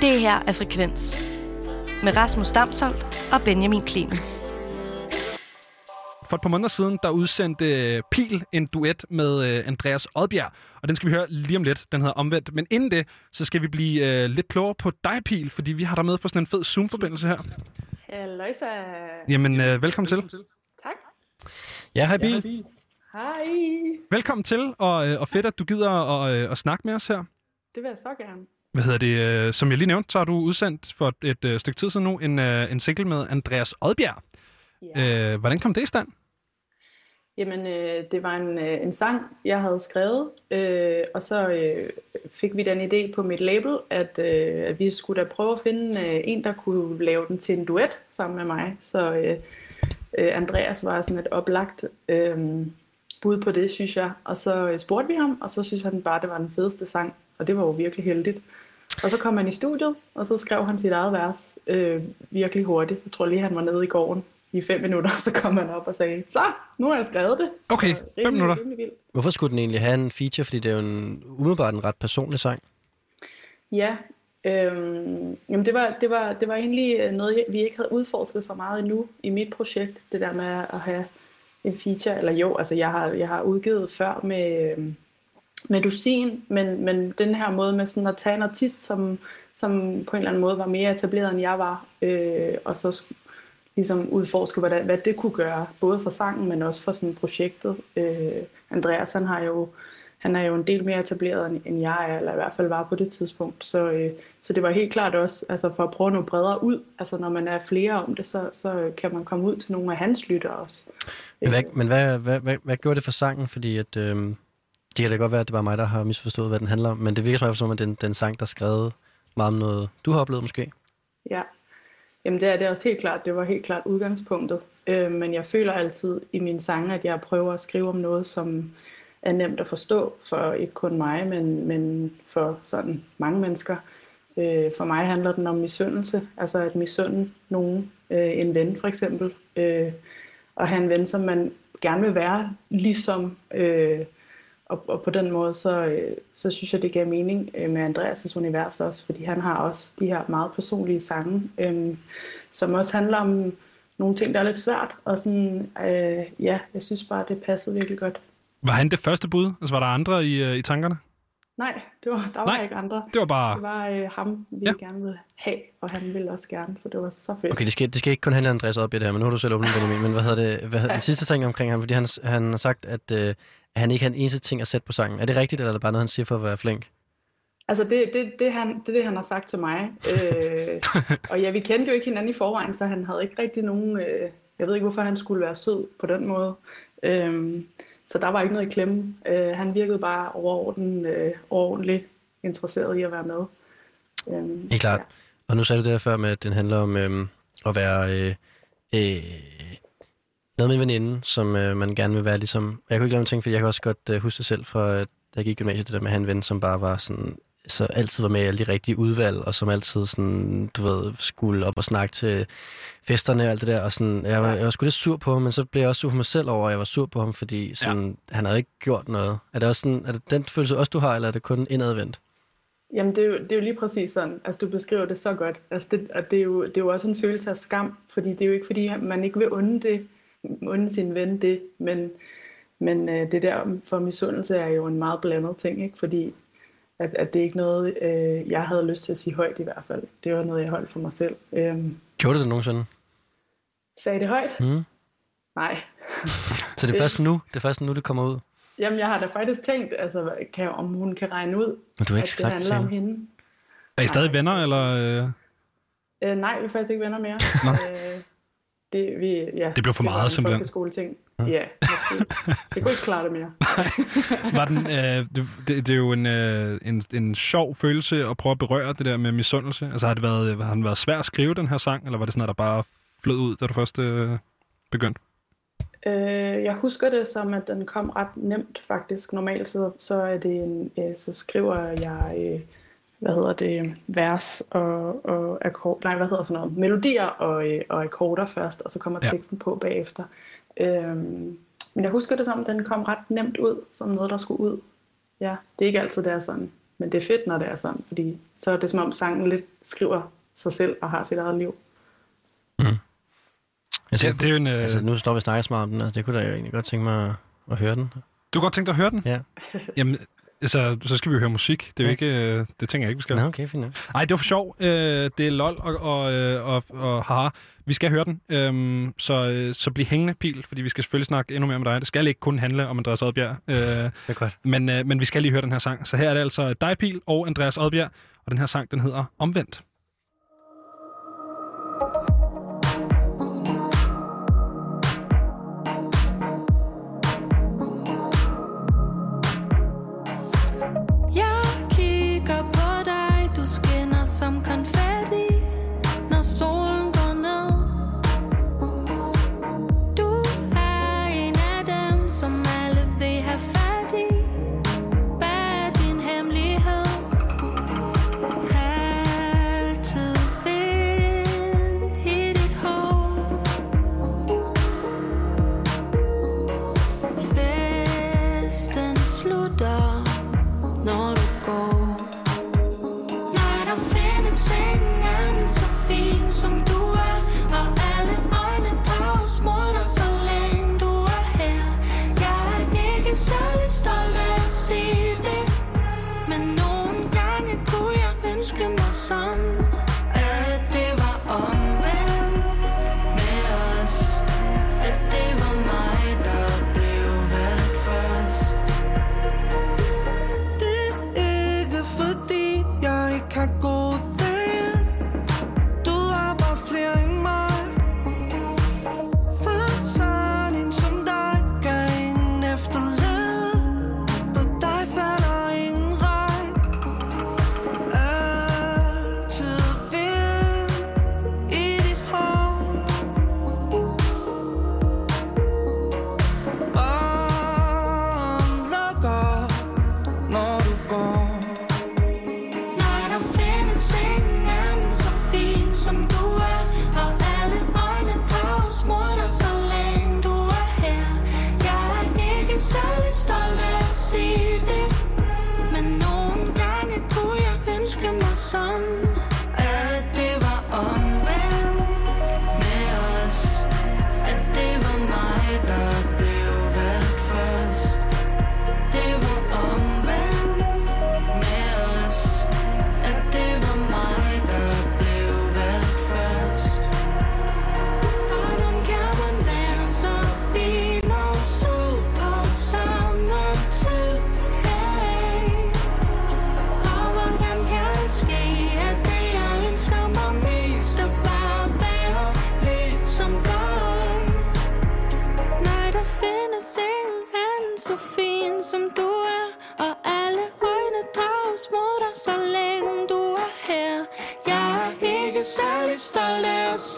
Det her er Frekvens med Rasmus Damsholdt og Benjamin Clemens. For et par måneder siden, der udsendte øh, Pil en duet med øh, Andreas Odbjerg, og den skal vi høre lige om lidt. Den hedder Omvendt. Men inden det, så skal vi blive øh, lidt klogere på dig, Pil, fordi vi har dig med på sådan en fed Zoom-forbindelse her. Halløjsa. Jamen, øh, velkommen til. Tak. Ja, hej Bil. Hej. Velkommen til, og, og fedt, at du gider at, at snakke med os her. Det vil jeg så gerne. Hvad hedder det? øh, Som jeg lige nævnte, så har du udsendt for et, øh, stykke tid siden nu en, øh, en single med Andreas Odbjerg. Øh, hvordan kom det i stand? Jamen, øh, det var en, øh, en sang, jeg havde skrevet, øh, og så øh, fik vi den idé på mit label, at, øh, at vi skulle da prøve at finde øh, en, der kunne lave den til en duet sammen med mig. Så øh, øh, Andreas var sådan et oplagt øh, bud på det, synes jeg. Og så øh, spurgte vi ham, og så synes han bare, det var den fedeste sang, og det var jo virkelig heldigt. Og så kom han i studiet, og så skrev han sit eget vers øh, virkelig hurtigt. Jeg tror lige, han var nede i gården i fem minutter, så kom han op og sagde, så, nu har jeg skrevet det. Okay, Så fem minutter. Rimelig vildt. Hvorfor skulle den egentlig have en feature? Fordi det er jo en, umiddelbart en ret personlig sang. Ja, øhm, jamen det var, det, var, det var egentlig noget, vi ikke havde udforsket så meget endnu i mit projekt, det der med at have en feature, eller jo, altså jeg har, jeg har udgivet før med, øhm, med men, men den her måde med sådan at tage en artist, som, som på en eller anden måde var mere etableret, end jeg var, øh, og så ligesom udforske, hvad, hvad det kunne gøre, både for sangen, men også for sådan projektet. Øh, Andreas, han har jo han er jo en del mere etableret, end- end jeg er, eller i hvert fald var på det tidspunkt. Så, øh, så det var helt klart også, altså for at prøve noget bredere ud, altså når man er flere om det, så, så kan man komme ud til nogle af hans lyttere også. Men, hvad, men hvad, hvad, hvad, hvad gjorde det for sangen? Fordi at, øh, det kan da godt være, at det var mig, der har misforstået, hvad den handler om. Men det virker som om, som at den, den sang, der er skrevet meget om noget, du har oplevet måske. Ja, jamen det er det også helt klart, det var helt klart udgangspunktet. Øh, men jeg føler altid i mine sange, at jeg prøver at skrive om noget, som er nemt at forstå for ikke kun mig, men, men for sådan mange mennesker. Øh, for mig handler den om misundelse, altså at misunde nogen, øh, en ven for eksempel, øh, og have en ven, som man gerne vil være ligesom, øh, og, og på den måde, så, øh, så synes jeg, det gav mening øh, med Andreas' univers også, fordi han har også de her meget personlige sange, øh, som også handler om nogle ting, der er lidt svært, og sådan, øh, ja, jeg synes bare, det passede virkelig godt. Var han det første bud? Altså, var der andre i, øh, i tankerne? Nej, det var, der var Nej. ikke andre. Det var bare... Det var øh, ham, vi Ja. ja. gerne ville have, og han ville også gerne, så det var så fedt. Okay, det skal, det skal ikke kun handle om Andreas op i det her, men nu har du selv åbnet Benjamin. Men hvad hedder det? Hvad hedder, den sidste ting omkring ham, fordi han, han har sagt, at, øh, at han ikke har en eneste ting at sætte på sangen. Er det rigtigt, eller er det bare noget, han siger for at være flink? Altså, det, det, det, han, det det, han har sagt til mig. Øh, og ja, vi kendte jo ikke hinanden i forvejen, så han havde ikke rigtig nogen... Øh, jeg ved ikke, hvorfor han skulle være sød på den måde. Øh, så der var ikke noget i klemme. Øh, han virkede bare overorden, øh, overordentligt interesseret i at være med. Øh, Helt klart. Og nu sagde du det her før med, at den handler om øhm, at være øh, øh, noget med en veninde, som øh, man gerne vil være ligesom... Jeg kunne ikke lade mig tænke, for jeg kan også godt øh, huske det selv fra, at jeg gik i gymnasiet, det der med at have en ven, som bare var sådan så altid var med i alle de rigtige udvalg, og som altid sådan, du ved, skulle op og snakke til festerne og alt det der, og sådan, jeg var, jeg var sgu lidt sur på ham, men så blev jeg også sur på mig selv over, at jeg var sur på ham, fordi sådan, ja. han havde ikke gjort noget. Er det også sådan, er det den følelse også, du har, eller er det kun indadvendt? Jamen, det er, jo, det er jo lige præcis sådan. Altså, du beskriver det så godt. Altså, det, og det er, jo, det er jo også en følelse af skam, fordi det er jo ikke, fordi man ikke vil unde, det, unde sin ven det, men, men øh, det der for misundelse er jo en meget blandet ting, ikke? Fordi at, at det er ikke noget, øh, jeg havde lyst til at sige højt i hvert fald. Det var noget, jeg holdt for mig selv. Øhm, Gjorde du det nogensinde? sagde det højt? Mm. Nej. Så det er først nu, det er først nu, det kommer ud? Jamen, jeg har da faktisk tænkt, altså, kan, om hun kan regne ud, Men du har ikke at det handler om hende. Er I stadig Nej. venner, eller... Øh... Øh, nej, vi er faktisk ikke venner mere. Nå. øh, det, vi, ja, Det blev for meget, var en simpelthen. folkeskoleting. Ja, måske. Jeg kunne ikke klare det mere. Var den, øh, det, det, det er jo en, øh, en, en sjov følelse at prøve at berøre det der med misundelse. Altså har det været, har den været svært at skrive den her sang, eller var det sådan, at der bare flød ud, da du først øh, begyndte? Øh, jeg husker det som, at den kom ret nemt faktisk. Normalt så, så, er det en, øh, så skriver jeg, øh, hvad hedder det, vers og, og akkord, nej, hvad hedder sådan noget, melodier og, øh, og akkorder først, og så kommer Ja. teksten på bagefter. Øhm, men jeg husker det som, at den kom ret nemt ud, som noget, der skulle ud. Ja, det er ikke altid, det er sådan. men det er fedt, når det er sådan, fordi så er det som om sangen lidt skriver sig selv og har sit eget liv. Jeg Ja, det er jo en, øh, altså, nu står vi snakker så meget om den, og det kunne da jo egentlig godt tænke mig at, at høre den. Du kunne godt tænke dig at høre den? Ja. Jamen, altså, så skal vi jo høre musik. Det er jo ikke... Øh, det tænker jeg ikke, vi skal. Nå, okay, fint nok. Nej, det var for sjov. Øh, det er lol og, og, øh, og, og haha. Vi skal høre den. Øhm, så, så bliv hængende, Pil, fordi vi skal selvfølgelig snakke endnu mere med dig. Det skal ikke kun handle om Andreas Oddbjerg. Øh, Det er godt. men, øh, men vi skal lige høre den her sang. Så her er det altså dig, Pil, og Andreas Oddbjerg. Og den her sang, den hedder Omvendt. Findes ingen anden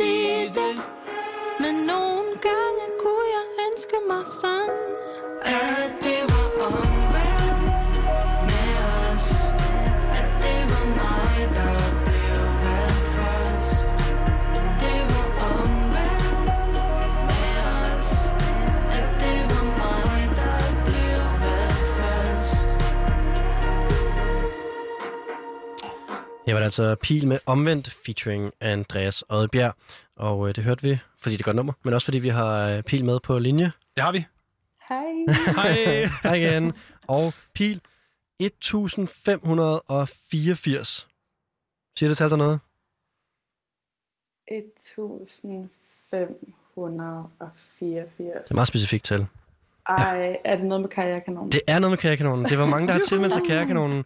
af sige det. Men nogle gange kunne jeg ønske mig sådan. Det altså Pil med Omvendt featuring Andreas Oddbjerg. Og øh, det hørte vi, fordi det er et godt nummer, men også fordi vi har øh, Pil med på linje. Det har vi. Hej! Hej. Hej igen. Og Pil 1584. Siger det tal der noget? 1584. Det er et meget specifikt tal. Ej, er det noget med karrierekanonen? Det er noget med kærekanonen. Det var mange, der har tilmeldt sig kærekanonen.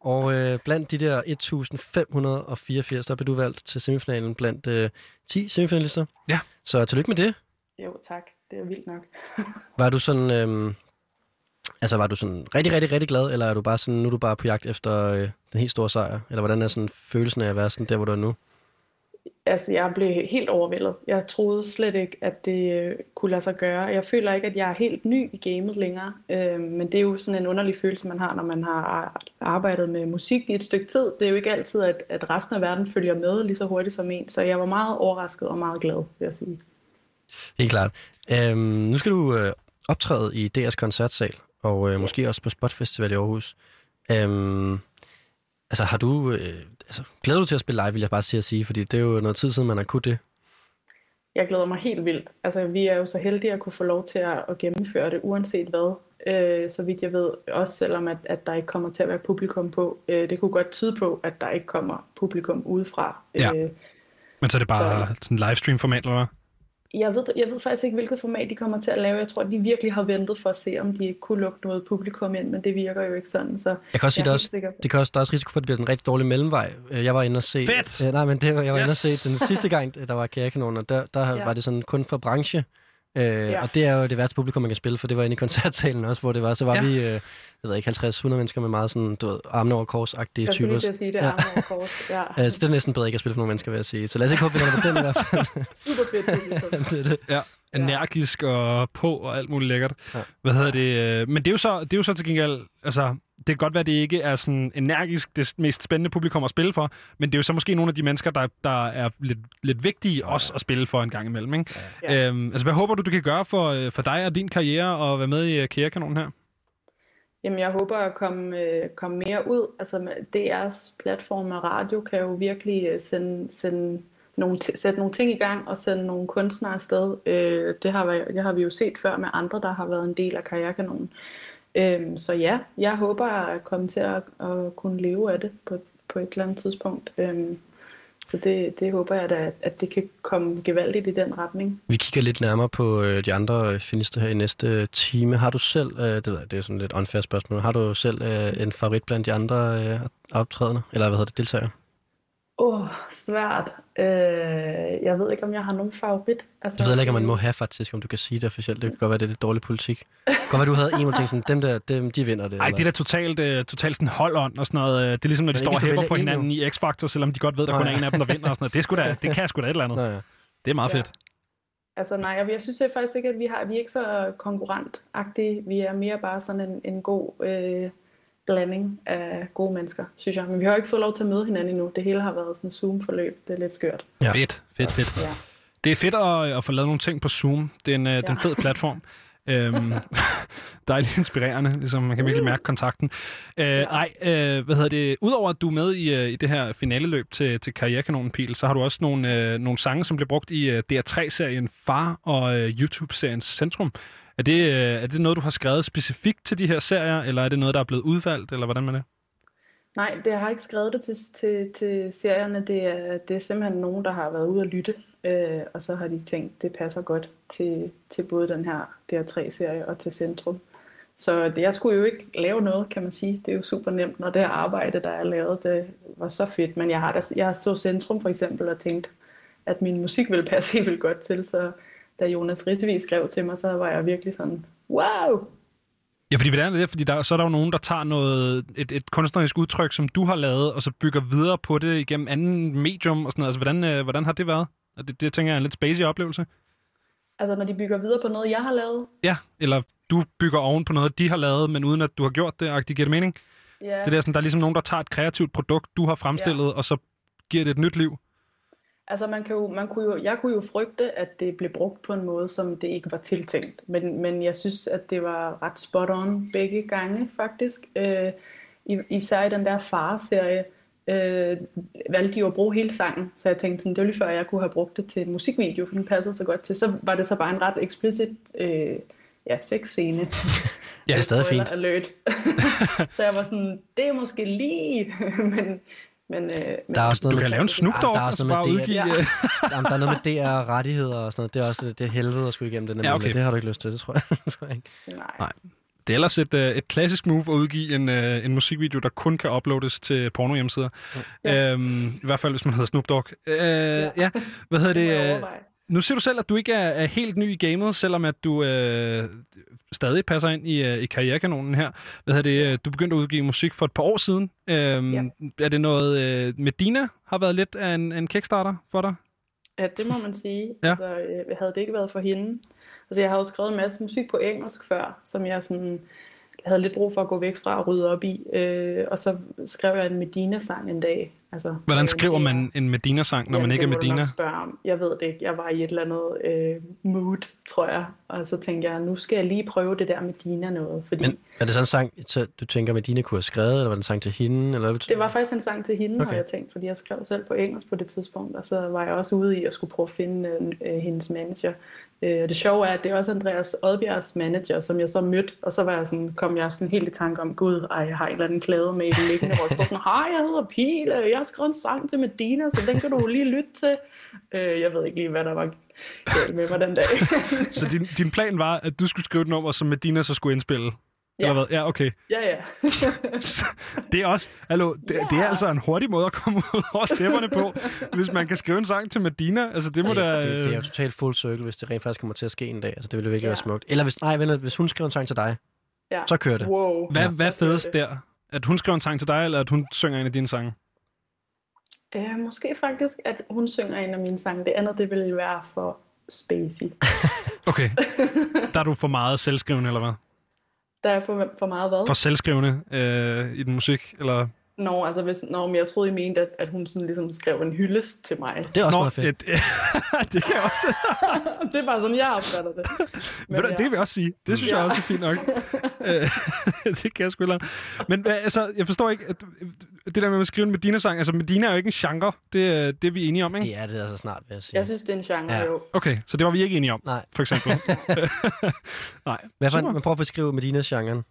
Og øh, blandt de der 1584, der blev du valgt til semifinalen blandt øh, 10 semifinalister. Ja. Så tillykke med det. Jo, tak. Det er vildt nok. Var du sådan, øhm, altså var du sådan rigtig, rigtig, rigtig glad, eller er du bare sådan, nu er du bare på jagt efter øh, den helt store sejr? Eller hvordan er sådan følelsen af at være sådan der, hvor du er nu? Altså, jeg blev helt overvældet. Jeg troede slet ikke, at det øh, kunne lade sig gøre. Jeg føler ikke, at jeg er helt ny i gamet længere. Øh, men det er jo sådan en underlig følelse, man har, når man har ar- arbejdet med musik i et stykke tid. Det er jo ikke altid, at, at resten af verden følger med lige så hurtigt som en. Så jeg var meget overrasket og meget glad, vil jeg sige. Helt klart. Øhm, nu skal du øh, optræde i DR's koncertsal, og øh, måske også på Spot Festival i Aarhus. Øhm, Altså, har du... Øh, altså, glæder du til at spille live, vil jeg bare sige at sige, fordi det er jo noget tid siden, man har kunnet det. Jeg glæder mig helt vildt. Altså, vi er jo så heldige at kunne få lov til at, at gennemføre det, uanset hvad. Øh, så vidt jeg ved, også selvom at, at der ikke kommer til at være publikum på. Øh, det kunne godt tyde på, at der ikke kommer publikum udefra. Ja. Øh, Men så er det bare Så- sådan en livestream-format, eller hvad? Jeg, ved, jeg ved faktisk ikke, hvilket format de kommer til at lave. Jeg tror, de virkelig har ventet for at se, om de ikke kunne lukke noget publikum ind, men det virker jo ikke sådan. Så Jeg kan også sige, der også, det kan også, der er også risiko for, at det bliver en rigtig dårlig mellemvej. Øh, Jeg var inde og se... Fedt! Øh, nej, men det var, jeg var Yes! inde og se den sidste gang, der var Kærekanon, og der, der Ja. var det sådan kun for branche. Øh, Ja. Og det er jo det værste publikum, man kan spille, for det var inde i koncertsalen også, hvor det var, så var Ja. vi, øh, jeg ved ikke, 50-100 mennesker med meget sådan, du ved, armene over kors-agtige Jeg skulle typer. lige at sige det, Ja. arme over kors. Ja. Øh, så det er næsten bedre ikke at spille for nogle mennesker, vil jeg sige. Så lad os ikke håbe, vi på den i hvert fald. Super fedt publikum. det er det. Ja, energisk og på og alt muligt lækkert. Ja. Hvad hedder det? øh, Men det er, jo så, det er jo så til gengæld, altså, det kan godt være, at det ikke er sådan energisk det mest spændende publikum at spille for, men det er jo så måske nogle af de mennesker, der, der er lidt, lidt vigtige også at spille for en gang imellem. Ikke? Ja. Øhm, altså, hvad håber du, du kan gøre for, øh, for dig og din karriere og være med i øh, Karrierekanonen her? Jamen, jeg håber at komme, øh, komme mere ud. Altså, DR's platform og radio kan jo virkelig sende, sende nogle, sætte nogle ting i gang og sende nogle kunstnere afsted. Øh, det, har, vi- det har vi jo set før med andre, der har været en del af karrierekanonen. Øh, Øhm, så ja, jeg håber at komme til at, at kunne leve af det på, på et eller andet tidspunkt. Øhm, så det, det håber jeg da, at, det kan komme gevaldigt i den retning. Vi kigger lidt nærmere på øh, de andre øh, finister her i næste time. Har du selv, øh, det, ved jeg, det er sådan lidt unfair spørgsmål, har du selv øh, en favorit blandt de andre optrædende, eller hvad hedder det, deltagere? Åh, oh, svært. Øh, jeg ved ikke, om jeg har nogen favorit. Altså, Jeg ved heller ikke, om man øh, må have faktisk, om du kan sige det officielt. Det kan godt være, det er lidt dårlig politik. Det kan godt være, du havde en, hvor tænkte sådan, dem der, dem, de vinder det. Nej, det er da totalt, uh, totalt sådan holdånd og sådan noget. øh, Det er ligesom, når de står og hæpper på en hinanden i X-Factor, selvom de godt ved, der kun er en af dem, der vinder og sådan noget. Det, sgu da, det kan sgu da et eller andet. Nå, ja. Det er meget Ja. fedt. Altså nej, jeg, jeg synes det faktisk ikke, at vi, har, vi er ikke så konkurrentagtige. Vi er mere bare sådan en, en god øh, blanding af gode mennesker, synes jeg. Men vi har jo ikke fået lov til at møde hinanden endnu. Det hele har været sådan en Zoom-forløb. Det er lidt skørt. Ja. Fedt, fedt, fedt. Ja. Det er fedt at, at få lavet nogle ting på Zoom. Det er en, ja. en Ja. fed platform. øhm, dejligt inspirerende, ligesom man kan virkelig mærke kontakten. Øh, ej, øh, hvad hedder det? Udover at du er med i, øh, i det her finaleløb til, til Karrierekanonen Pil, så har du også nogle, øh, nogle sange, som bliver brugt i øh, DR3-serien Far og øh, YouTube-serien Centrum. Er det, øh, er det noget, du har skrevet specifikt til de her serier, eller er det noget, der er blevet udvalgt, eller hvordan man det? Nej, det jeg har ikke skrevet det til, til, til serierne. Det er, det er simpelthen nogen, der har været ude at lytte. Øh, og så har de tænkt, det passer godt til, til både den her DR3-serie og til Centrum. Så det, jeg skulle jo ikke lave noget, kan man sige. Det er jo super nemt, når det her arbejde, der er lavet, det var så fedt. Men jeg har, da, jeg har så Centrum for eksempel og tænkt, at min musik ville passe helt vildt godt til. Så da Jonas Rittevi skrev til mig, så var jeg virkelig sådan, wow! Ja, fordi hvordan er det? Fordi der, så er der jo nogen, der tager noget, et, et kunstnerisk udtryk, som du har lavet, og så bygger videre på det igennem anden medium og sådan noget. Altså, hvordan, øh, hvordan har det været? Det, det tænker jeg er en lidt spacey oplevelse. Altså når de bygger videre på noget, jeg har lavet. Ja, eller du bygger oven på noget, de har lavet, men uden at du har gjort det, agtigt giver det mening? Ja. Det der, sådan, der er ligesom nogen, der tager et kreativt produkt, du har fremstillet, ja. og så giver det et nyt liv. Altså man kan jo, man kunne jo, jeg kunne jo frygte, at det blev brugt på en måde, som det ikke var tiltænkt. Men, men jeg synes, at det var ret spot on begge gange faktisk. Øh, i- især i den der far-serie øh, valgte de jo at bruge hele sangen. Så jeg tænkte sådan, det var lige før, jeg kunne have brugt det til en musikvideo, for den passede så godt til. Så var det så bare en ret explicit øh, ja, sexscene. Ja, det er stadig fint. Alert. så jeg var sådan, det er måske lige, men... Men, øh, men Der er også Du noget kan med, lave en Snoop Ja, Dogg, der er og også så noget bare med det, udgive... Ja. øh, Jamen, der er noget med DR-rettigheder og sådan noget. Det er også det, det helvede at skulle igennem den. Ja, okay. Det har du ikke lyst til, det tror jeg, tror jeg ikke. Nej. Nej. Det er ellers et, øh, et klassisk move at udgive en, øh, en musikvideo, der kun kan uploades til pornohjemmesider. Ja. Øhm, I hvert fald, hvis man hedder Snoop Dogg. Øh, ja. ja. Hvad hedder Det det? Nu siger du selv, at du ikke er, er helt ny i gamet, selvom at du øh, stadig passer ind i, øh, i karrierekanonen her. Hvad hedder det? øh, Du begyndte at udgive musik for et par år siden. Øhm, Ja. Er det noget... Øh, Medina har været lidt af en, en kickstarter for dig? Ja, det må man sige. Ja. Altså, øh, havde det ikke været for hende. Altså, jeg har jo skrevet en masse musik på engelsk før, som jeg sådan havde lidt brug for at gå væk fra og rydde op i. Øh, og så skrev jeg en Medina-sang en dag. Altså, Hvordan øh, skriver er- man en Medina-sang, når man ikke er Medina? om. Jeg ved det ikke. Jeg var i et eller andet øh, mood, tror jeg. Og så tænkte jeg, nu skal jeg lige prøve det der med Dina noget. Fordi Men er det sådan en sang, så du tænker, Medina kunne have skrevet, eller var det en sang til hende? Eller hvad det var faktisk en sang til hende. Okay. har jeg tænkt, fordi jeg skrev selv på engelsk på det tidspunkt. Og så var jeg også ude i at skulle prøve at finde øh, hendes manager. Øh, og det sjove er, at det er også Andreas Odbjergs manager, som jeg så mødte. Og så var jeg sådan, kom jeg sådan helt i tanke om, gud, ej, jeg har en eller anden klæde med i den liggende, hvor jeg står sådan, hej, jeg hedder Pile, jeg har skrevet en sang til Medina, så den kan du lige lytte til. Øh, jeg ved ikke lige, hvad der var med mig den dag. Så din, din plan var, at du skulle skrive et nummer, som Medina så skulle indspille? Ja. Eller hvad? Ja, okay. ja, ja. Det er også, hallo, det, det er altså en hurtig måde at komme ud over stemmerne på, hvis man kan skrive en sang til Medina. Altså, det må det, da... det, det, er jo totalt full circle, hvis det rent faktisk kommer til at ske en dag. Altså, det ville virkelig Ja. være smukt. Eller hvis, nej, vent, hvis hun skriver en sang til dig, ja. så kører det. Wow. Hvad, Ja, hvad fedest der? At hun skriver en sang til dig, eller at hun synger en af dine sange? Øh, måske faktisk, at hun synger en af mine sange. Det andet, det ville være for spacey. Okay. Der er du for meget selvskrivende, eller hvad? Der er for, for meget hvad? For selvskrivende øh, i den musik, eller... Nå, altså hvis, nå, men jeg troede, I mente, at, at hun sådan ligesom skrev en hyldest til mig. Det er også Nå, meget fedt. et, det kan jeg også. det er bare sådan, jeg opfatter det. Men, det vil jeg også sige. Det synes ja. Ja. jeg også er fint nok. Øh, det kan jeg sgu heller. Men altså, jeg forstår ikke, at det der med at skrive en Medina-sang, altså Medina er jo ikke en genre, det, er- det er vi enige om, ikke? Det er det altså snart, vil jeg sige. Jeg synes, det er en genre, Ja. jo. Okay, så det var vi ikke enige om, Nej. for eksempel. Nej. Hvad for, man prøver at beskrive Medinas genren.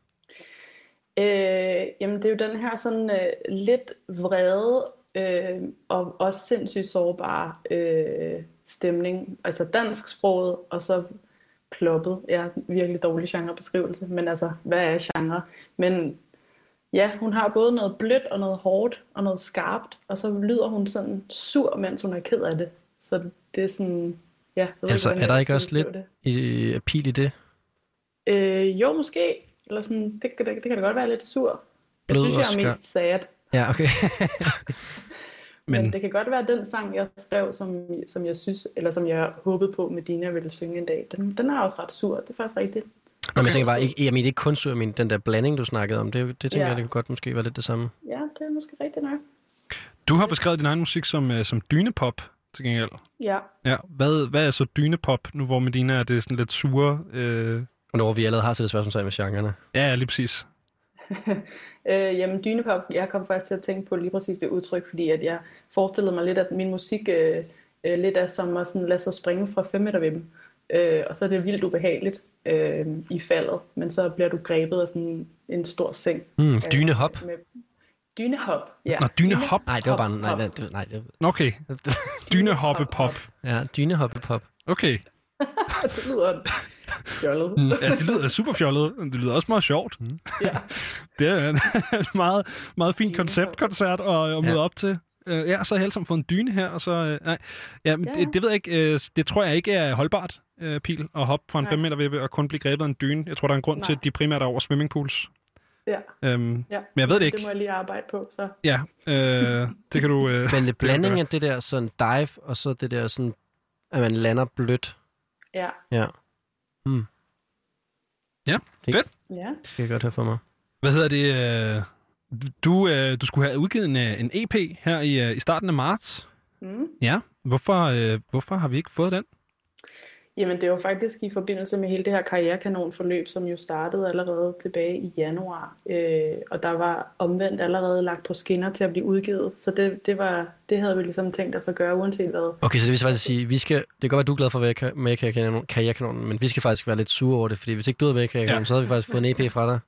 Øh, jamen, det er jo den her sådan øh, lidt vrede øh, og også sindssygt sårbare øh, stemning. Altså dansksproget, og så kloppet. Ja, virkelig dårlig genrebeskrivelse, men altså, hvad er genre? Men ja, hun har både noget blødt og noget hårdt og noget skarpt, og så lyder hun sådan sur, mens hun er ked af det. Så det er sådan, ja, jeg Altså, ikke, er der ikke også lidt i, appeal i det? det. Øh, jo, måske. Eller sådan, det, kan da- det kan da godt være lidt sur. Jeg Blød synes, jeg er mest sad. Ja, okay. Men, Men- men det kan godt være den sang, jeg skrev, som, som jeg synes, eller som jeg håbede på, Medina ville synge en dag. Den, den er også ret sur, det er faktisk rigtigt. Nå, men jeg tænker bare, ikke, jeg mener ikke kun sur, mener den der blanding, du snakkede om, det, det tænker Ja. jeg, det kunne godt måske være lidt det samme. Ja, det er måske rigtigt nok. Du har beskrevet din egen musik som, øh, som dynepop, til gengæld. Ja. Ja, hvad, hvad er så dynepop, nu hvor Medina er det sådan lidt sure? Øh... Og når vi allerede har stillet spørgsmål med genrerne. Ja, ja, lige præcis. Øh, jamen, dynepop, jeg kom faktisk til at tænke på lige præcis det udtryk, fordi at jeg forestillede mig lidt, at min musik øh, øh, lidt er som at sådan lade sig springe fra 5 meter vim. Øh, og så er det vildt ubehageligt øh, i faldet, men så bliver du grebet af sådan en stor seng. Mm, Øh, dynehop. Med dynehop, ja. Nå, dynehop? Nej, det var bare... Nej, hop. nej, det, nej, det, Okay, dynehoppe-pop. ja, dynehoppe-pop. Okay. det lyder fjollet. Ja, det lyder super fjollet, men det lyder også meget sjovt. Ja. Det er en meget, meget fin konceptkoncert at, at møde Ja. op til. Øh, Ja, så har jeg alle sammen fået en dyne her, og så... øh, Nej, ja, men Ja, det, det ved jeg ikke. øh, Det tror jeg ikke er holdbart, øh, Pil, at hoppe fra en Nej. 5 meter vippe og kun blive grebet af en dyne. Jeg tror, der er en grund Nej. til, at de primært er over swimmingpools. Ja. Øhm, ja. Men jeg ved det ikke. Det må jeg lige arbejde på, så. Ja, øh, det kan du... Øh, Men det blanding af det der sådan dive, og så det der sådan, at man lander blødt. Ja. Ja, ja, Det- fedt. Ja. det kan jeg godt høre for mig. Hvad hedder det? øh, Du, øh, du skulle have udgivet en, øh, en EP her i, øh, i starten af marts. Mm. Ja, hvorfor, øh, hvorfor har vi ikke fået den? Jamen, det var faktisk i forbindelse med hele det her karrierekanonforløb, som jo startede allerede tilbage i januar. Øh, og der var omvendt allerede lagt på skinner til at blive udgivet. Så det, det, var, det havde vi ligesom tænkt os at gøre, uanset hvad. Okay, så det vil faktisk sige, vi skal, det kan godt være, du er glad for at være med i karrierekanonen- karrierekanonen, men vi skal faktisk være lidt sure over det, fordi hvis ikke du havde været i karrierekanonen, Ja. så havde vi faktisk fået en EP fra dig.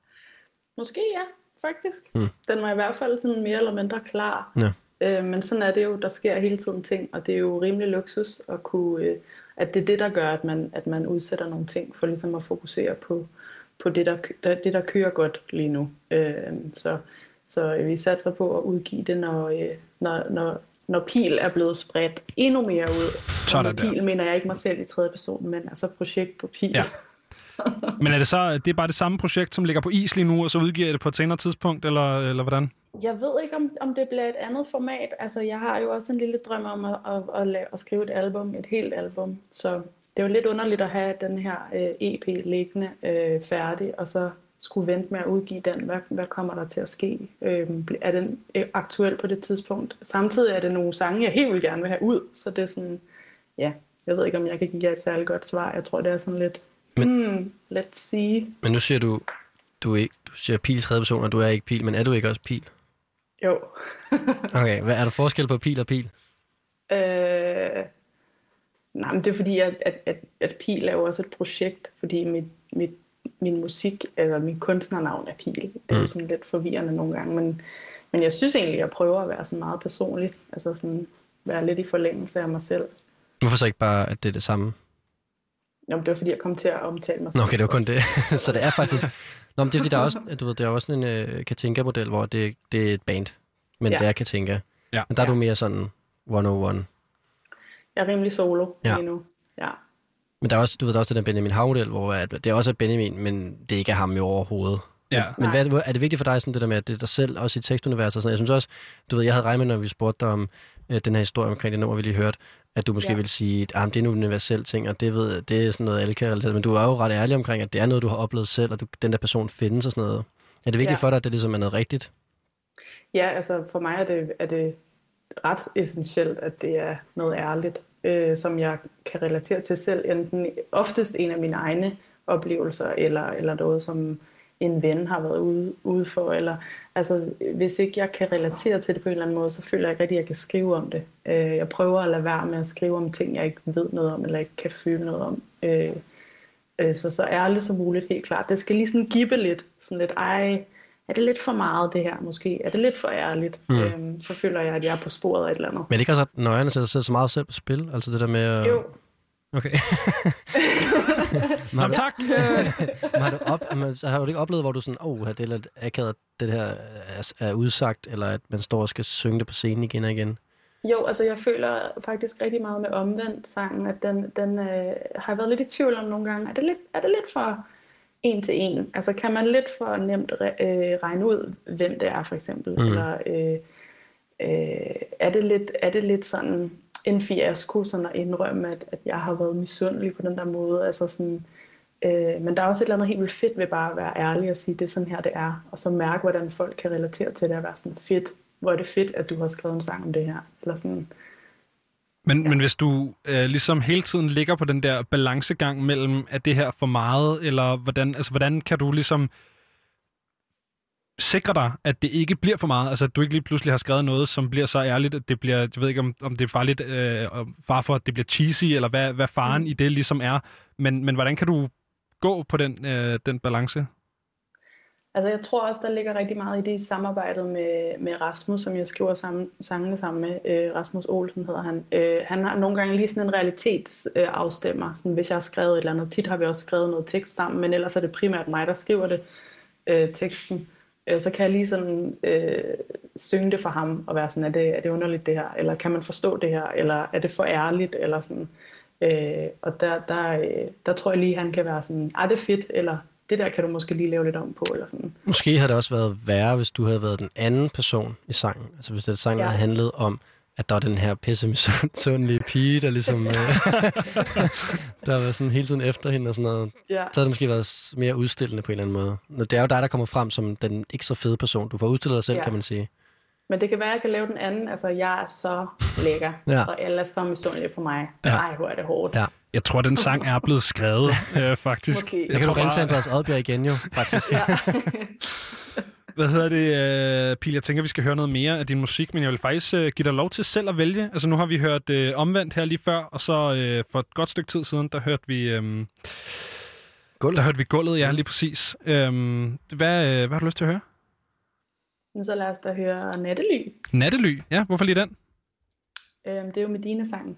Måske ja, faktisk. Mm. Den var i hvert fald sådan mere eller mindre klar. Ja. Øh, men sådan er det jo, der sker hele tiden ting, og det er jo rimelig luksus at kunne, øh, at det er det, der gør, at man, at man udsætter nogle ting for ligesom at fokusere på, på det, der, der, det, der kører godt lige nu. Øh, så, så vi satser på at udgive det, når, øh, når, når, når pil er blevet spredt endnu mere ud. Sådan og med der. pil mener jeg ikke mig selv i tredje person, men altså projekt på pil. Ja. Men er det så det er bare det samme projekt, som ligger på is lige nu, og så udgiver I det på et senere tidspunkt, eller, eller hvordan? Jeg ved ikke, om, om det bliver et andet format. Altså, jeg har jo også en lille drøm om at, at, at, lave, at skrive et album, et helt album. Så det er jo lidt underligt at have den her øh, EP liggende øh, færdig, og så skulle vente med at udgive den. Hvad, hvad kommer der til at ske? Øhm, er den øh, aktuel på det tidspunkt? Samtidig er det nogle sange, jeg helt vil gerne vil have ud, så det er sådan, ja, jeg ved ikke, om jeg kan give jer et særligt godt svar. Jeg tror, det er sådan lidt, Men- hmm, let's see. Men nu siger du, du, er ikke, du siger pil tredje person, og du er ikke pil, men er du ikke også pil? Jo. Okay, hvad er der forskel på pil og pil? Øh, nej, men det er fordi, at, at, at, at Pil er jo også et projekt, fordi mit, mit, min musik, eller mit kunstnernavn er Pil. Det er jo Mm. sådan lidt forvirrende nogle gange, men, men jeg synes egentlig, at jeg prøver at være sådan meget personlig, altså sådan være lidt i forlængelse af mig selv. Hvorfor så ikke bare, at det er det samme? Nå, men det var fordi, jeg kom til at omtale mig selv. Nå, okay, det var kun det. så det er faktisk... Nå, men det er fordi, der er også, du ved, der er også en uh, Katinka-model, hvor det, det er et band, men Ja. det er Katinka. Ja. Men der er Ja. du mere sådan 101. Jeg er rimelig solo Ja. lige nu. Ja. Men der er også, du ved, der er også den Benjamin Hav-model, hvor at, det er også er Benjamin, men det ikke er ham jo overhovedet. Ja. Men Nej. hvad, er det vigtigt for dig, sådan det der med, at det er dig selv, også i tekstuniverset og sådan Jeg synes også, du ved, jeg havde regnet med, når vi spurgte dig om øh, den her historie omkring det nummer, vi lige hørte, at du måske Ja. ville sige, at ah, det er en universel ting, og det, ved, det er sådan noget, alle kan relatere. Men du er jo ret ærlig omkring, at det er noget, du har oplevet selv, og du, den der person findes og sådan noget. Er det vigtigt Ja. for dig, at det ligesom er noget rigtigt? Ja, altså for mig er det, er det ret essentielt, at det er noget ærligt, øh, som jeg kan relatere til selv, enten oftest en af mine egne oplevelser, eller, eller noget, som en ven har været ude, ude for. Eller, altså, hvis ikke jeg kan relatere til det på en eller anden måde, så føler jeg ikke rigtig, at jeg kan skrive om det. Øh, jeg prøver at lade være med at skrive om ting, jeg ikke ved noget om, eller ikke kan føle noget om. Øh, øh, så så ærligt som muligt, helt klart. Det skal lige sådan gibe lidt, sådan lidt, ej, er det lidt for meget det her måske? Er det lidt for ærligt? Mm. Øhm, så føler jeg, at jeg er på sporet af et eller andet. Men det ikke også ret nøjerne sætte så meget selv på spil? Altså det der med at... Jo, Okay. Nå, tak. Men har, du op, men, har du ikke oplevet, hvor du sådan, åh, oh, det er lidt akavet, at det her er, er udsagt, eller at man står og skal synge det på scenen igen og igen? jo, altså jeg føler faktisk rigtig meget med omvendt sangen, at den, den øh, har jeg været lidt i tvivl om nogle gange. Er det lidt, er det lidt for en til en? Altså kan man lidt for nemt re, øh, regne ud, hvem det er for eksempel? Mm. Eller øh, øh, er, det lidt, er det lidt sådan en fiasko, sådan at indrømme, at, at jeg har været misundelig på den der måde? Altså sådan, øh, men der er også et eller andet helt vildt fedt ved bare at være ærlig og sige, det er sådan her, det er. Og så mærke, hvordan folk kan relatere til det og være sådan fedt. Hvor er det fedt, at du har skrevet en sang om det her. Eller sådan, Men, men hvis du øh, ligesom hele tiden ligger på den der balancegang mellem, er det her for meget, eller hvordan, altså, hvordan kan du ligesom sikre dig, at det ikke bliver for meget? Altså, at du ikke lige pludselig har skrevet noget, som bliver så ærligt, at det bliver, jeg ved ikke, om, om det er farligt, øh, far for, at det bliver cheesy, eller hvad, hvad faren mm. i det ligesom er. Men, men hvordan kan du gå på den, øh, den balance? Altså jeg tror også, der ligger rigtig meget i det i samarbejdet med, med Rasmus, som jeg skriver sammen, sangene sammen med. Øh, Rasmus Olsen hedder han. Øh, han har nogle gange lige sådan en realitetsafstemmer, øh, sådan hvis jeg har skrevet et eller andet. Tit har vi også skrevet noget tekst sammen, men ellers er det primært mig, der skriver det, øh, teksten. Øh, så kan jeg lige sådan øh, synge det for ham og være sådan, er det, er det underligt det her? Eller kan man forstå det her? Eller er det for ærligt? Eller sådan. Øh, og der, der, øh, der tror jeg lige, han kan være sådan, ah, det er fedt, eller det der kan du måske lige lave lidt om på, eller sådan. Måske har det også været værre, hvis du havde været den anden person i sangen. Altså hvis det sangen, Ja. havde handlet om, at der var den her pisse misundelige pige, der ligesom... øh, der var sådan hele tiden efter hende og sådan noget. Ja. Så havde det måske været mere udstillende på en eller anden måde. Nå, Det er jo dig, der kommer frem som den ikke så fede person. Du får udstillet dig selv, Ja. kan man sige. Men det kan være, at jeg kan lave den anden. Altså, jeg er så lækker, Ja. og alle er så misundelige på mig. Ja. Ej, hvor er det hårdt. Ja. Jeg tror, den sang er blevet skrevet, øh, faktisk. Måske. Jeg Jeg kan tror du ringe til Andreas Oddbjerg igen jo, faktisk. Ja. Hvad hedder det, uh, Pil? Jeg tænker, vi skal høre noget mere af din musik, men jeg vil faktisk uh, give dig lov til selv at vælge. Altså, nu har vi hørt uh, omvendt her lige før, og så uh, for et godt stykke tid siden, der hørte vi... Um, Gulvet. Der hørte vi gulvet, ja, lige præcis. Um, hvad, uh, hvad har du lyst til at høre? Men så lad os da høre Nattely. Nattely, ja, hvorfor lige den? Øhm, det er jo Medina-sangen.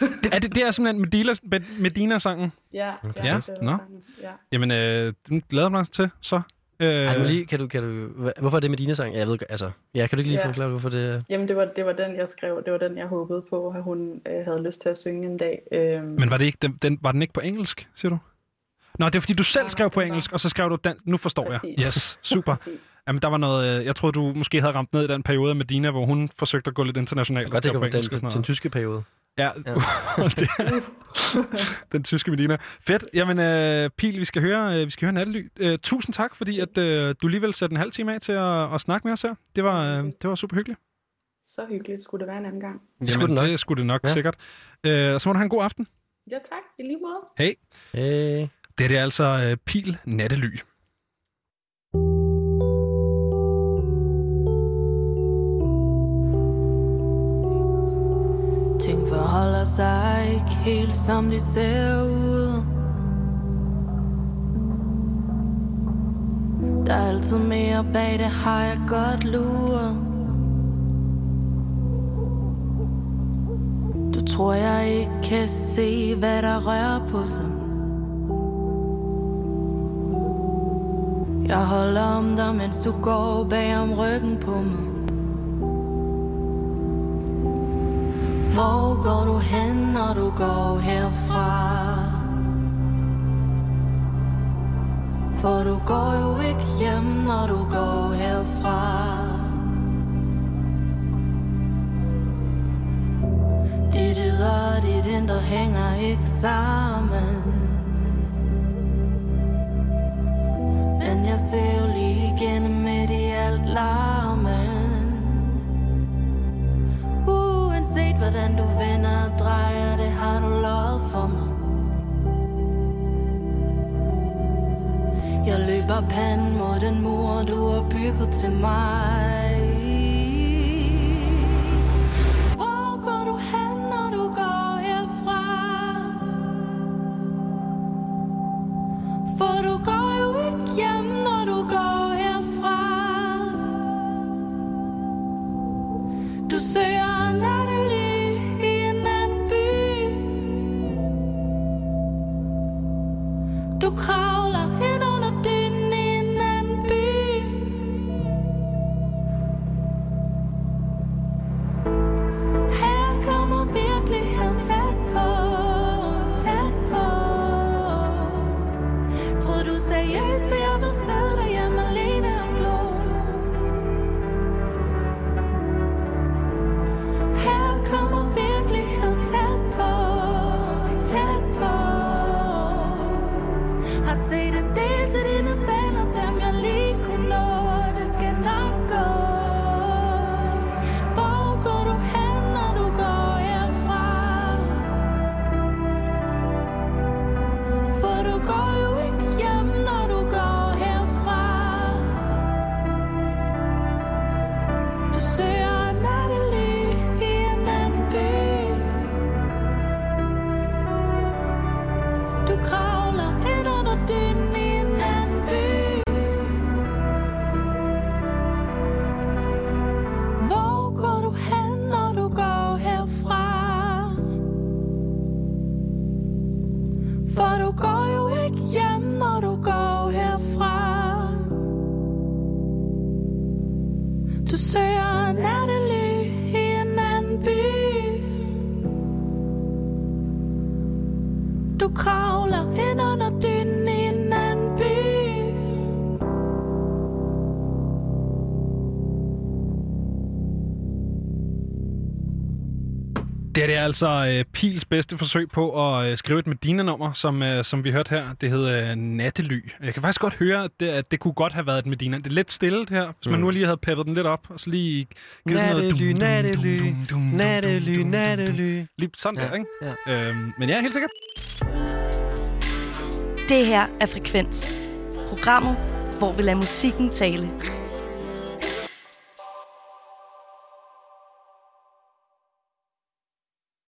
Det, er det, det er simpelthen Medina, Medina-sangen? Ja, Okay. Ja, det er nå. sangen. Ja. Jamen, øh, den glæder mig til, så. Øh, Ej, nu lige, kan du, kan du, hvorfor er det med dine sang? Jeg ved altså, ja, kan du ikke lige Ja. forklare, hvorfor det Jamen, det var, det var den, jeg skrev. Det var den, jeg håbede på, at hun øh, havde lyst til at synge en dag. Øhm, Men var, det ikke, den, den, var den ikke på engelsk, siger du? Nå, det er fordi, du selv skrev på var- engelsk, og så skrev du den. Nu forstår jeg. Præcis. Yes, super. Jamen, der var noget... øh, Jeg troede, du måske havde ramt ned i den periode med Dina, hvor hun forsøgte at gå lidt internationalt. godt, det på den, engelsk og sådan den, noget. den tyske periode? Ja, Ja. den tyske Medina. Fedt. Jamen, øh, Pil, vi skal høre, øh, vi skal høre Nattely. Øh, tusind tak, fordi at, øh, du alligevel satte en halv time af til at, at snakke med os her. Det var, øh, det var super hyggeligt. Så hyggeligt skulle det være en anden gang. skulle det nok. det skulle det nok, ja. Sikkert. Øh, og så må du have en god aften. Ja, tak. I lige måde. Hey. Hey. Det er det altså øh, Pil Nattely. Forholder sig ikke helt som de ser ud. Der er altid mere bag det, har jeg godt luret. Du tror jeg ikke kan se, hvad der rører på sig. Jeg holder om dig, mens du går bag om ryggen på mig. Hvor går du hen, når du går herfra? For du går jo ikke hjem, når du går herfra. Dit ydre og dit indre hænger ikke sammen. Men jeg ser jo lige igennem midt i alt larmen. Uanset hvordan du vender og drejer det, har du lovet for mig. Jeg løber panden mod den mur, du har bygget til mig. Du Det er det er altså øh, Pils bedste forsøg på at øh, skrive et Medina-nummer, som, øh, som vi hørte her. Det hedder øh, Nattely. Jeg kan faktisk godt høre, at det, at det kunne godt have været et Medina. Det er lidt stille her, hvis man Mm. nu lige havde peppet den lidt op, og så lige givet den noget... Nattely, dum, dum, nattely, dum, dum, dum, dum, nattely, dum, dum, dum. nattely. Lige sådan Ja, der, ikke? ja. Øhm, men ja, helt sikkert. Det her er Frekvens. Programmet, hvor vi lader musikken tale.